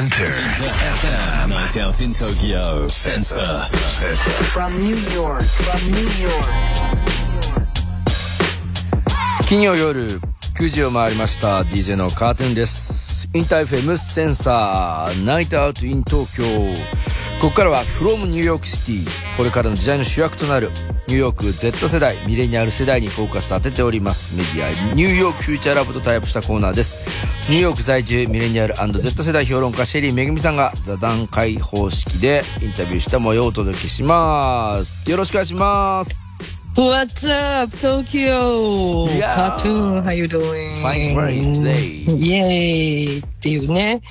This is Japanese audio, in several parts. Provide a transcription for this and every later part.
Enter. FM. Night out in Tokyo. Sensor. From New York, from New York. 金曜夜9時を回りました DJ の Cartoonです InterFM Sensor Night Out in Tokyo ここからは from ニューヨークシティこれからの時代の主役となるニューヨーク Z 世代ミレニアル世代にフォーカス当てておりますメディア New York Future Lab とタイアップしたコーナーですニューヨーク在住ミレニアル &Z 世代評論家シェリーめぐみさんが座談会方式でインタビューした模様をお届けしますよろしくお願いします What's up, Tokyo? Yeah. Cartoon, how you doing? Fine, great today. っていうね、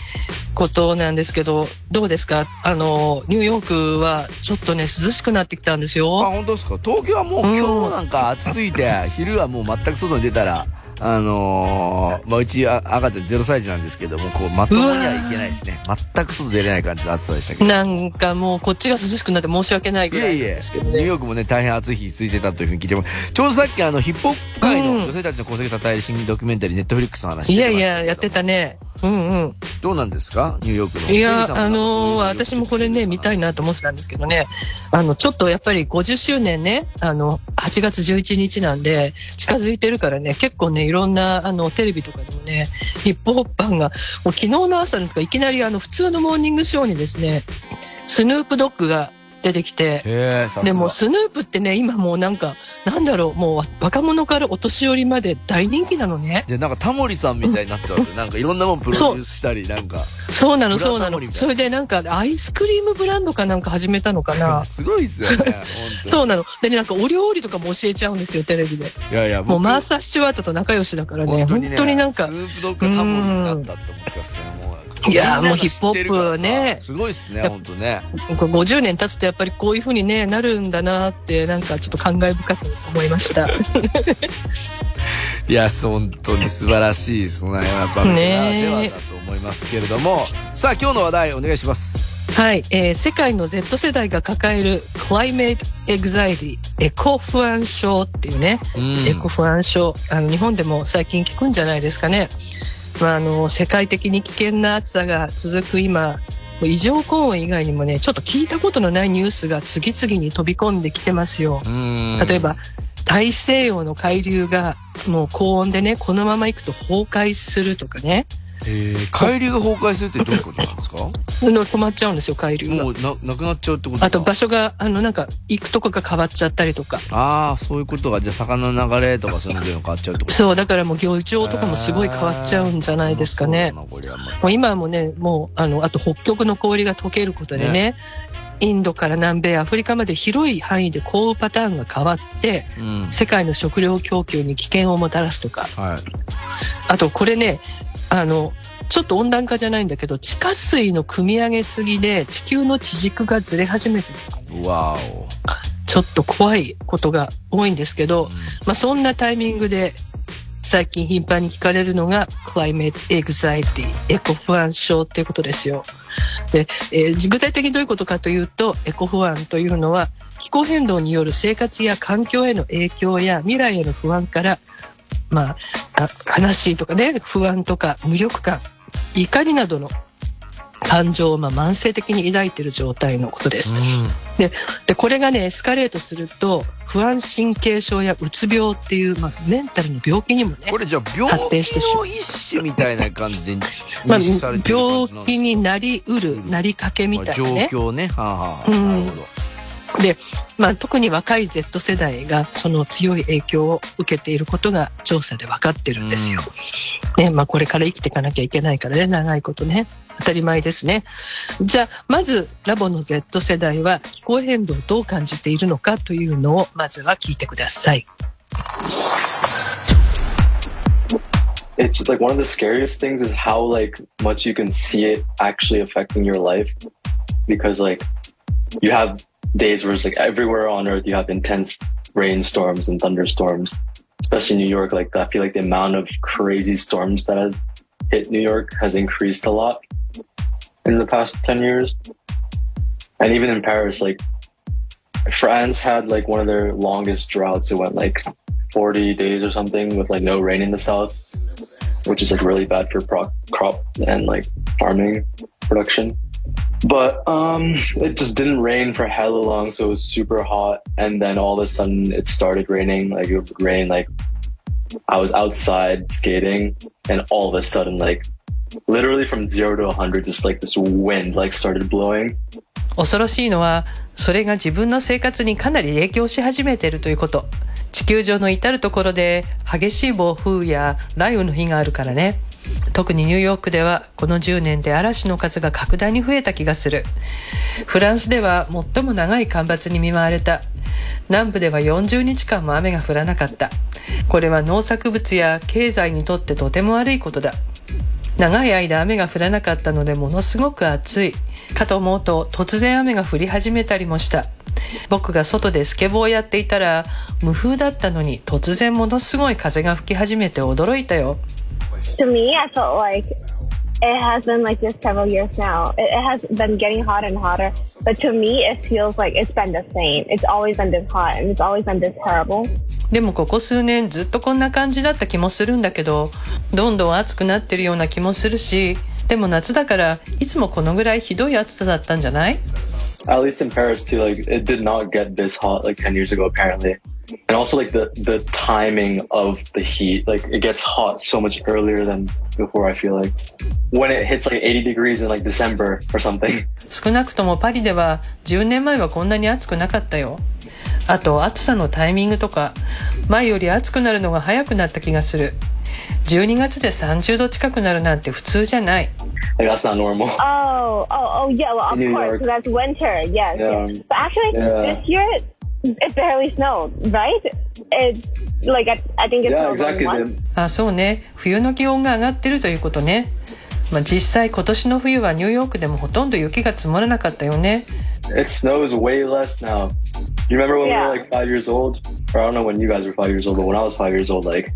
ことなんですけど、どうですか？あの、ニューヨークはちょっとね、涼しくなってきたんですあよ。本当ですか？東京はもううん。今日なんか暑すぎて、昼はもう全く外に出たらあのーまあ、うちあ赤ちゃん0歳児なんですけどもこうまともにはいけないですね。全く外出れない感じの暑さでしたけど。なんかもうこっちが涼しくなって申し訳ないいぐらいなんえいえですけどね。ニューヨークもね大変暑い日続いてたというふうに聞いてます。ちょうどさっきあのヒップホップ界の女性たちの功績を称える新ドキュメンタリーネットフリックスの話いしてましたけど。やいや、やってたね。うんうん。どうなんですか？ニューヨークの。いや、あのー私もこれね、見たいなと思ってたんですけどね、あの、ちょっとやっぱり50周年ね、あの、8月11日なんで、近づいてるからね、結構ね、いろんな、あの、テレビとかでもね、ヒップホッパーが、もう昨日の朝とかいきなりあの、普通のモーニングショーにですね、スヌープドッグが出てきて、でもスヌープってね、今もうなんか、なんだろう、もう若者からお年寄りまで大人気なのね。でなんかタモリさんみたいになってますよ。なんかいろんなもんプロデュースしたりなんか。そうなの、そうなの。それでなんか、アイスクリームブランドかなんか始めたのかな。すごいですよねそうなの。でね、なんかお料理とかも教えちゃうんですよ、テレビで。いやいやもうマー僕サー・スチュワートと仲良しだからね、本当になんかス、ープドッグがタモリになったって思ってますよもういやもうヒップホップねすごいっすね本当ねこれ50年経つとやっぱりこういう風にね、なるんだなって、なんかちょっと感慨深く思いました。いや本当に素晴らしいですねやっぱりではだと思いますけれども。さあ今日の話題お願いします。はい、えー世界の Z 世代が抱える Climate Anxiety エコ不安症っていうね、うん。エコ不安症。あの日本でも最近聞くんじゃないですかね、まあ、あの世界的に危険な暑さが続く今異常高温以外にもねちょっと聞いたことのないニュースが次々に飛び込んできてますよ。うん。例えば大西洋の海流がもう高温でねこのまま行くと崩壊するとかねえー海流が崩壊するってどういうことなんですか？の止まっちゃうんですよ海流が。もうななくなっちゃうってことか？あと場所があのなんか行くとこが変わっちゃったりとか。ああそういうことが。じゃあ魚の流れとかそういうの変わっちゃうってことそう、だからもう漁場とかもすごい変わっちゃうんじゃないですかね。そうだなこれはまたもう今はもうね、もう、あの、あと北極の氷が溶けることでね、インドから南米、アフリカまで広い範囲で降雨パターンが変わって、うん。世界の食料供給に危険をもたらすとか、はい。あとこれね、あの、ちょっと温暖化じゃないんだけど、地下水の汲み上げすぎで地球の地軸がずれ始めてるとかね、わちょっと怖いことが多いんですけど、まあ、そんなタイミングで最近頻繁に聞かれるのがクライメートエグザイティエコ不安症っていうことですよ。で、えー具体的にどういうことかというとエコ不安というのは気候変動による生活や環境への影響や未来への不安から、まあ、あ悲しいとかね不安とか無力感怒りなどの感情をまあ慢性的に抱いている状態のことです。ででこれがねエスカレートすると不安神経症やうつ病っていう、まあ、メンタルの病気にもねこれじゃあ病発展してしまう。気の一種みたいな感じでまあ認識されてる感病じなんですか？気になりうるなりかけみたいなね。状況ね。はあ、はあ。うん。なるほどで、まあ、特に若い Z 世代がその強い影響を受けていることが調査で分かってるんですよ。ねまあ、これから生きていかなきゃいけないからね長いことね当たり前ですね。じゃあまずラボの Z 世代は気候変動をどう感じているのかというのをまずは聞いてください。it's just like one of the scariest things is how like much you can see it actually affecting your life because like you have days where it's like everywhere on earth you have intense rainstorms and thunderstorms especially new york like i feel like the amount of crazy storms that has hit new york has increased a lot in the past 10 years and even in paris like france had like one of their longest droughts it went like 40 days or something with like no rain in the south which is like really bad for pro- crop and like farming. production. But um, it just didn't rain for hella long, so it was super hot. And then all of a sudden, it started raining. Like it would rain. Like I was outside skating, and all of a sudden, like literally from zero to a hundred, just like this wind like started blowing. 恐ろしいのはそれが自分の生活にかなり影響し始めているということ 地球上の至る所で激しい暴風や雷雨の日があるからね。特にニューヨークではこの10年で嵐の数が格段に増えた気がする。フランスでは最も長い干ばつに見舞われた。南部では40日間も雨が降らなかった。これは農作物や経済にとってとても悪いことだ。長い間雨が降らなかったのでものすごく暑い。かと思うと突然雨が降り始めたりもした。僕が外でスケボーをやっていたら無風だったのに突然ものすごい風が吹き始めて驚いたよ To me, I felt like it has been like this several years now. It, has been getting hotter and hotter, but to me, it feels like it's been the same. It's always been this hot and it's always been this terrible. でもここ数年ずっとこんな感じだった気もするんだけどどんどん暑くなってるような気もするしでも夏だからいつもこのぐらいひどい暑さだったんじゃない At least in Paris too, like it did not get this hot like ten years ago apparently. And also like the the timing of the heat, like it gets hot so much earlier than before. I feel like when it hits like 80 degrees in like December or something. 少なくともパリでは10年前はこんなに暑くなかったよ あと暑さのタイミングとか前より暑くなるのが早くなった気がする12月で30度近くなるなんて普通じゃない Like that's not normal. Oh, oh, oh, yeah. Well, of In course, that's winter. Yes, Yeah. yes. But actually, Yeah. this year it barely snowed, right? It like I, I think it Yeah, exactly. あそうね冬の気温が上がってるということね、まあ、実際今年の冬はニューヨークでもほとんど雪が積もらなかったよね It snows way less now. You remember when we Yeah. were like five years old? Or I don't know when you guys were five years old, but when I was five years old, like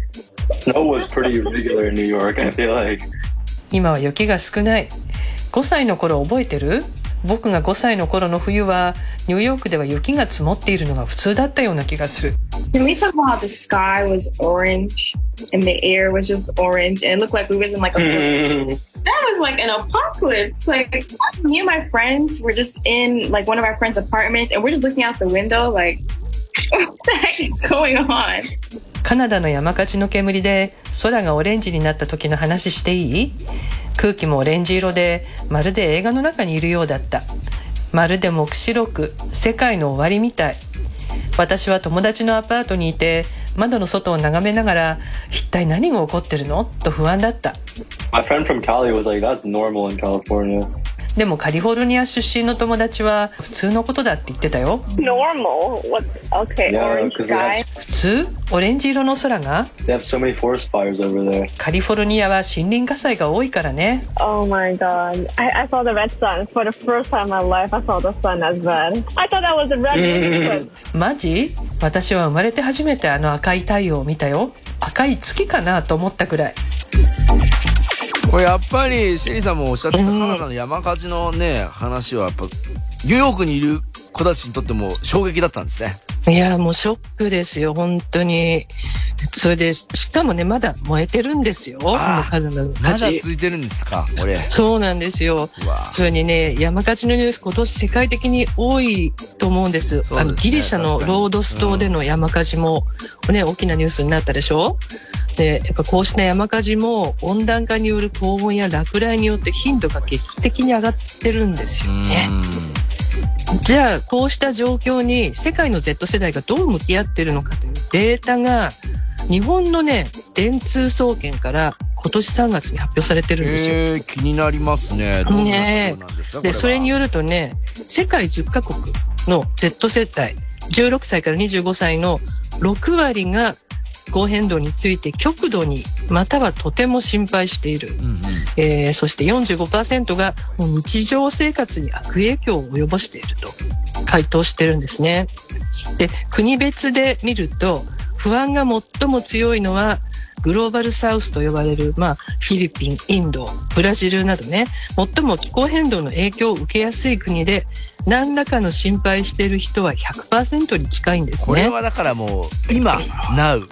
snow was pretty regular in New York. I feel like. 今は雪が少ない5歳の頃覚えてる 僕が5歳の頃の冬はニューヨークでは雪が積もっているのが普通だったような気がする Can we talk about how the sky was orange and the air was just orange and it looked like we was in like a that was like an apocalypse. Like me and my friends were just in like one of our friends' apartments and we're just looking out the window like what the heck is going on? カナダの山火事の煙で空がオレンジになった時の話していい？空気もオレンジ色でまるで映画の中にいるようだった。まるで黙示録世界の終わりみたい。私は友達のアパートにいて窓の外を眺めながら一体何が起こってるの？と不安だった。My friend from Cali was like, "That's normal in California." でもカリフォルニア出身の友達は普通のことだって言ってたよ。普通？オレンジ色の空が、カリフォルニアは森林火災が多いからね。マジ？私は生まれて初めてあの赤い太陽を見たよ。赤い月かなと思ったくらい。これやっぱりシェリーさんもおっしゃってたカうんナダの山火事のね、話はやっぱ、ニューヨークにいる子たちにとっても衝撃だったんですね。いやもうショックですよ本当に。それでしかもねまだ燃えてるんですよあーカナダのま火事。だついてるんですか、これ。そうなんですよ。それにね山火事のニュース今年世界的に多いと思うんです。ですねあのギリシャのロードス島での山火事も、ね、大きなニュースになったでしょ？でやっぱこうした山火事も温暖化による高温や落雷によって頻度が劇的に上がってるんですよね。じゃあこうした状況に世界の Z 世代がどう向き合ってるのかというデータが日本のね電通総研から今年3月に発表されてるんですよ。えー、気になりますね。どんなねでそれによよるとね世界10カ国の Z 世代16歳から25歳の6割が気候変動について極度にまたはとても心配している、うんうん。えーそして45%がもう日常生活に悪影響を及ぼしていると回答してるんですね。で国別で見ると不安が最も強いのはグローバルサウスと呼ばれる、まあ、フィリピン、インド、ブラジルなどね、最も気候変動の影響を受けやすい国で、何らかの心配している人は100%に近いんですね。これはだからもう、今、now、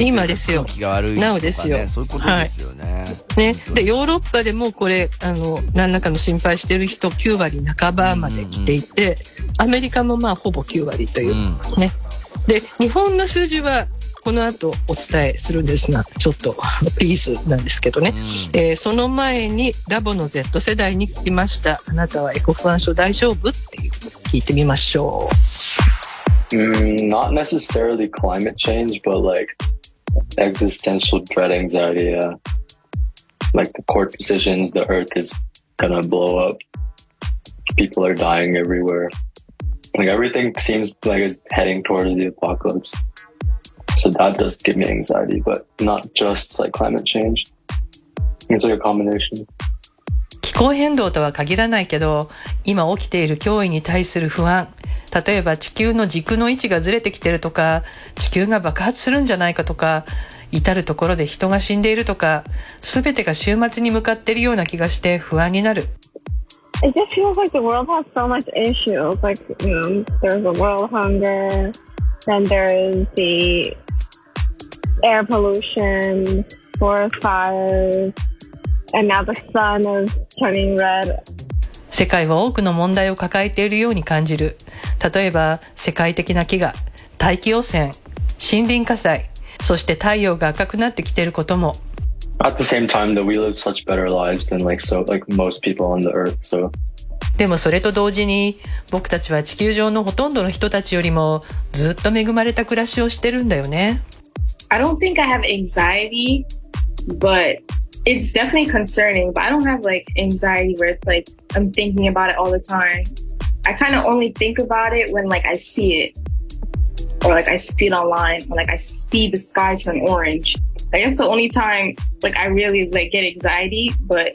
今ですよ空気が悪いね。Now ですよそういうことですよね。ね。で、ヨーロッパでもこれ、あの、何らかの心配してる人9割半ばまで来ていて、アメリカもまあほぼ9割というう、ん。ね。で、日本の数字はこの後お伝えするんですが、ちょっとピースなんですけどね。えーその前にラボの Z 世代に聞きました。あなたはエコ不安症大丈夫？っていう聞いてみましょう。Mm, not necessarily climate change, but like existential dread anxiety. Uh, like the court decisions, the earth is gonna blow up. People are dying everywhere. Like everything seems like it's heading towards the apocalypse. So that does give me anxiety, but not just like climate change. It's like a combination. 気候変動とは限らないけど、今起きている脅威に対する不安。 例えば地球の軸の位置がずれてきてるとか地球が爆発するんじゃないかとか至るところで人が死んでいるとか全てが終末に向かっているような気がして不安になる。世界は多くの問題を抱えているように感じる。例えば、世界的な飢餓、大気汚染、森林火災、そして太陽が赤くなってきていることも。At the same time, though, we live such better lives than like so like most people on the earth. So でもそれと同時に僕たちは地球上のほとんどの人たちよりもずっと恵まれた暮らしをしてるんだよね。I don't think I have anxiety, but it's definitely concerning. But I don't have like anxiety where it's like I'm thinking about it all the time. I kind of only think about it when like I see it, or like I see it online, or like I see the sky turn orange. I guess the only time like I really like get anxiety, but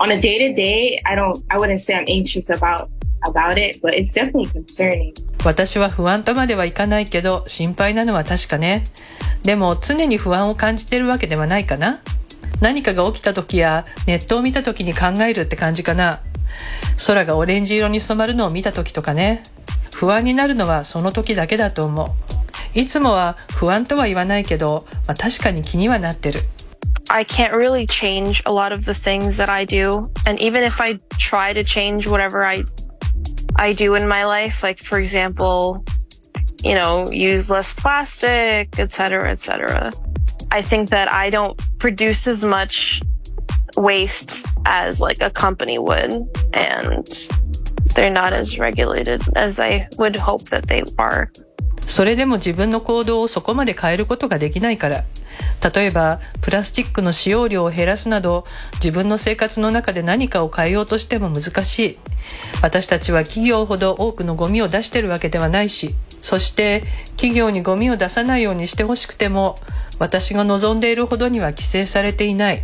on a day to day, I don't. I wouldn't say I'm anxious about about it, but it's definitely concerning. 私は不安とまではいかないけど心配なのは確かね。 でも常に不安を感じてるわけではないかな。何かが起きた時やネットを見た時に考えるって感じかな。空がオレンジ色に染まるのを見た時とかね。不安になるのはその時だけだと思う。いつもは不安とは言わないけど、まあ、確かに気にはなってる。I can't really change a lot of the things that I do. And even if I try to change whatever I I do in my life, like for example, you know, use less plastic, et cetera, et cetera. I think that I don't produce as much waste as like a company would and they're not as regulated as I would hope that they are. それでも自分の行動をそこまで変えることができないから。例えば、プラスチックの使用量を減らすなど、自分の生活の中で何かを変えようとしても難しい。私たちは企業ほど多くのゴミを出してるわけではないし、そして企業にゴミを出さないようにしてほしくても私が望んでいるほどには規制されていない。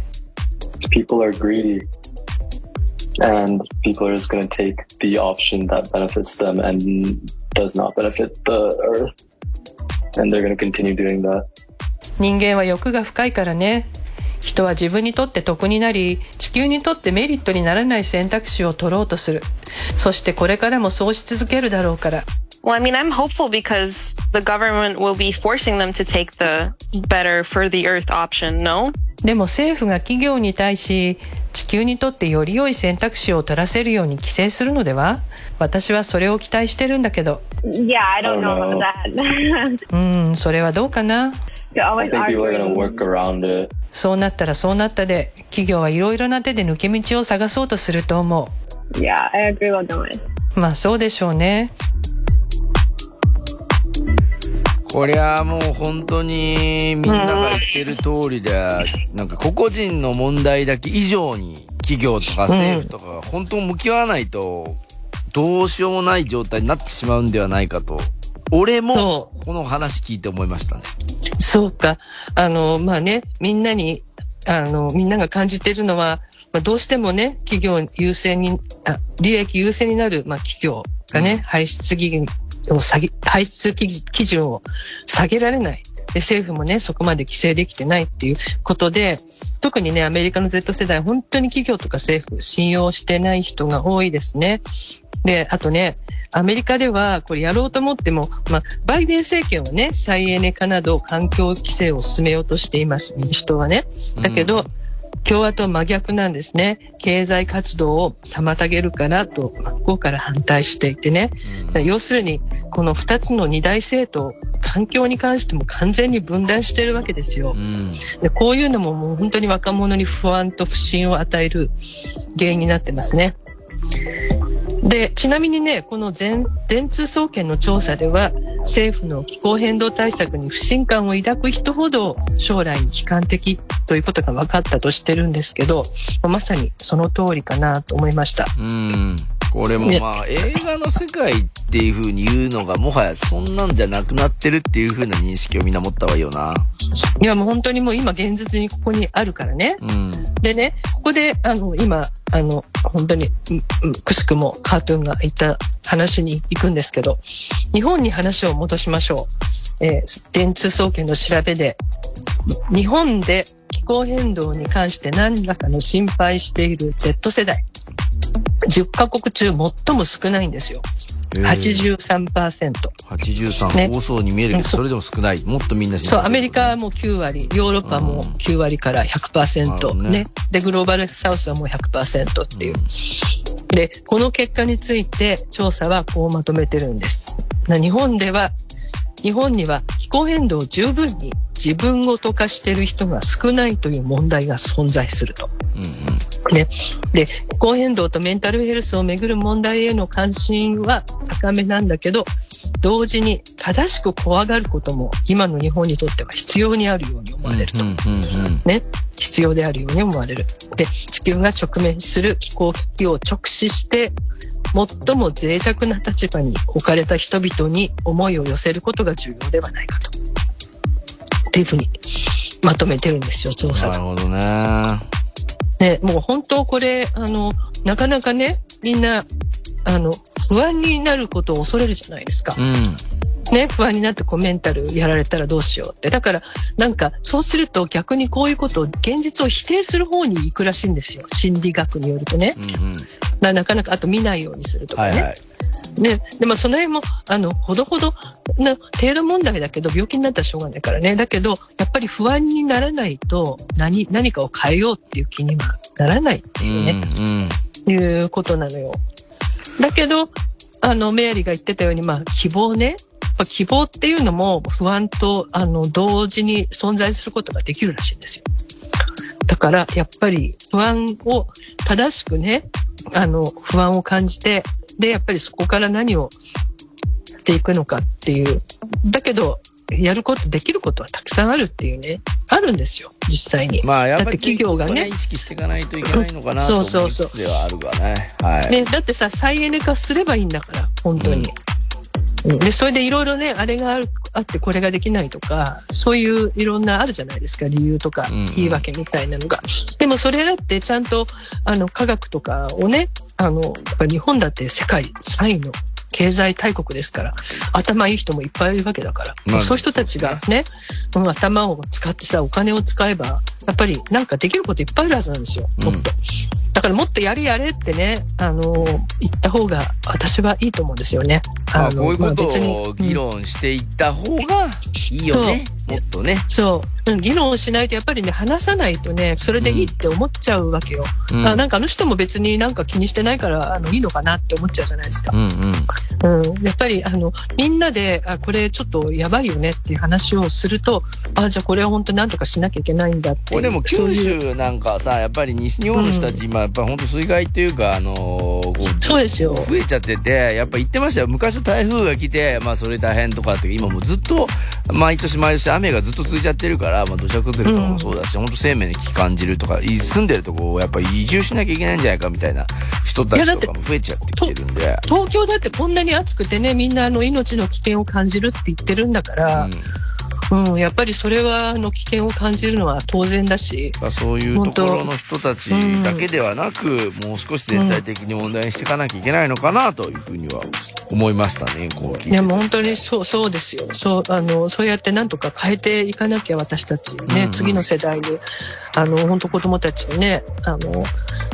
人間は欲が深いからね。人は自分にとって得になり地球にとってメリットにならない選択肢を取ろうとする。そしてこれからもそうし続けるだろうから。Well, I mean, I'm hopeful because the government will be forcing them to take the better for the earth option, no? でも政府が企業に対し、地球にとってより良い選択肢を取らせるように規制するのでは私はそれを期待してるんだけど。Yeah, I don't know Oh, no. about that. うーん、それはどうかな i think people are going to arguing. work around it そうなったらそうなったで、企業はいろいろな手で抜け道を探そうとすると思 Yeah, I agree with. う。まあそうでしょうね。こりゃもう本当にみんなが言ってる通りで、なんか個々人の問題だけ以上に企業とか政府とかが本当向き合わないと、どうしようもない状態になってしまうんではないかと、俺もそこの話聞いて思いましたね。そうか。あの、まあね、みんなに、あの、みんなが感じているのは、まあ、どうしてもね、企業優先に、あ利益優先になる、まあ、企業がね、うん排出を下げ、排出基準を下げられない。で、政府もね、そこまで規制できてないっていうことで、特にね、アメリカの Z 世代、本当に企業とか政府信用してない人が多いですね。で、あとね、アメリカではこれやろうと思っても、まあ、バイデン政権はね、再エネ化など環境規制を進めようとしています、民主党はね。だけど、共和党は真逆なんですね。経済活動を妨げるからと、真っ向から反対していてね。要するに、この2つの二大政党、環境に関しても完全に分断しているわけですよ。うん。でこういうのももう本当に若者に不安と不信を与える原因になってますね。で、ちなみにね、この全電通総研の調査では、政府の気候変動対策に不信感を抱く人ほど将来に悲観的ということが分かったとしてるんですけど、まさにその通りかなと思いました。うん。これもまあ、映画の世界っていう風に言うのが、もはやそんなんじゃなくなってるっていう風な認識をみんな持った方がいいよな。いやもう本当にもう今現実にここにあるからね。うん。でね、ここで、あの、今、あの、本当に、くしくもカートゥーンが言った話に行くんですけど、日本に話を戻しましょう。えー電通総研の調べで、日本で気候変動に関して何らかの心配している Z 世代、10カ国中最も少ないんですよ。えー83%。83、ね多そうに見えるけど、うんそそれでも少ない。もっとみんなそう、るアメリカはもう9割、ヨーロッパも9割からなる100%ほどねね。で、グローバルサウスはもう100%っていう。で、この結果について調査はこうまとめてるんです。な日本では、日本には気候変動を十分に自分ごと化している人が少ないという問題が存在すると。うんうん。ね。で、気候変動とメンタルヘルスをめぐる問題への関心は高めなんだけど、同時に正しく怖がることも今の日本にとっては必要にあるように思われると。ね。必要であるように思われる。で、地球が直面する気候危機を直視して、最も脆弱な立場に置かれた人々に思いを寄せることが重要ではないかと。っていうふうにまとめてるんですよ、調査が。なるほどね。ね、もう本当これ、あの、なかなかね、みんな、あの、不安になることを恐れるじゃないですかう。ん。ね、不安になってこうメンタルやられたらどうしようって。だから、なんか、そうすると逆にこういうことを、現実を否定する方に行くらしいんですよ。心理学によるとね。うんうん。ななかなか、あと見ないようにするとかね。はいはい。ね、でもその辺も、あの、ほどほどな程度問題だけど、病気になったらしょうがないからね。だけど、やっぱり不安にならないと、何、何かを変えようっていう気にはならないっていうね。うんいうことなのよ。だけど、あの、メアリーが言ってたように、まあ、希望ね。希望っていうのも不安と、あの、同時に存在することができるらしいんですよ。だから、やっぱり不安を正しくね、あの、不安を感じて、で、やっぱりそこから何をしていくのかっていう。だけど、やること、できることはたくさんあるっていうね、あるんですよ、実際に。まあ、やっぱり企業がね意識していかないといけないのかなと思いそうそうつつではあるがね。はい。ね、だってさ、再エネ化すればいいんだから、本当に。うんで、それでいろいろね、あれがあるあってこれができないとか、そういういろんなあるじゃないですか、理由とかうんうん言い訳みたいなのが。でもそれだってちゃんと、あの、科学とかをね、あの、やっぱ日本だって世界3位の経済大国ですから、頭いい人もいっぱいいるわけだから、まあそういう人たちがね、うん頭を使ってさ、お金を使えば、やっぱりなんかできることいっぱいあるはずなんですよ、もっと。だからもっとやれやれってね、あの、言った方が私はいいと思うんですよね。まあ、のこういうことを議論していった方がいいよね。もっとね。そう、うん、議論をしないとやっぱりね、話さないとね、それでいいって思っちゃうわけよ。うんあなんかあの人も別になんか気にしてないから、あの、いいのかなって思っちゃうじゃないですかう。んうん。うん、やっぱりあのみんなであこれちょっとやばいよねっていう話をするとあじゃあこれは本当なんとかしなきゃいけないんだってでも九州なんかはさ、やっぱり西日本の人たち、今、やっぱ本当水害っていうか、あのーそうですよ増えちゃってて、やっぱ言ってましたよ。昔台風が来て、まあそれ大変とかって、今もうずっと、毎年毎年雨がずっと続いちゃってるから、まあ土砂崩れとかもそうだし、本当生命に危機感じるとか、い住んでるとこをやっぱり移住しなきゃいけないんじゃないかみたいな人たちとかも増えちゃってきてるんで。東京だってこんなに暑くてねみんなあの命の危険を感じるって言ってるんだから、うんやっぱりそれはあの危険を感じるのは当然だし。まあそういうところの人たちだけではなく、もう少し全体的に問題にしていかなきゃいけないのかなというふうには思いましたね、こう聞いていやもう本当にそうそうですよ。そうあのそうやってなんとか変えていかなきゃ私たちね、うんうん。次の世代にあの本当子供たちにねあの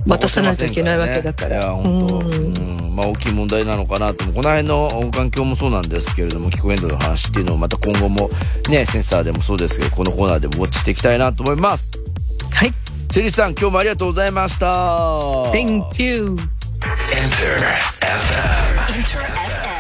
渡さないといけないわけだから。いや、本当。うんうん。うん、まあ大きい問題なのかなと。この辺の環境もそうなんですけれども、気候変動の話っていうのをまた今後もね、センサーでもそうですけど、このコーナーでもウォッチしていきたいなと思います。はい。セリさん、今日もありがとうございました。Thank you. Enter FM. Inter FM.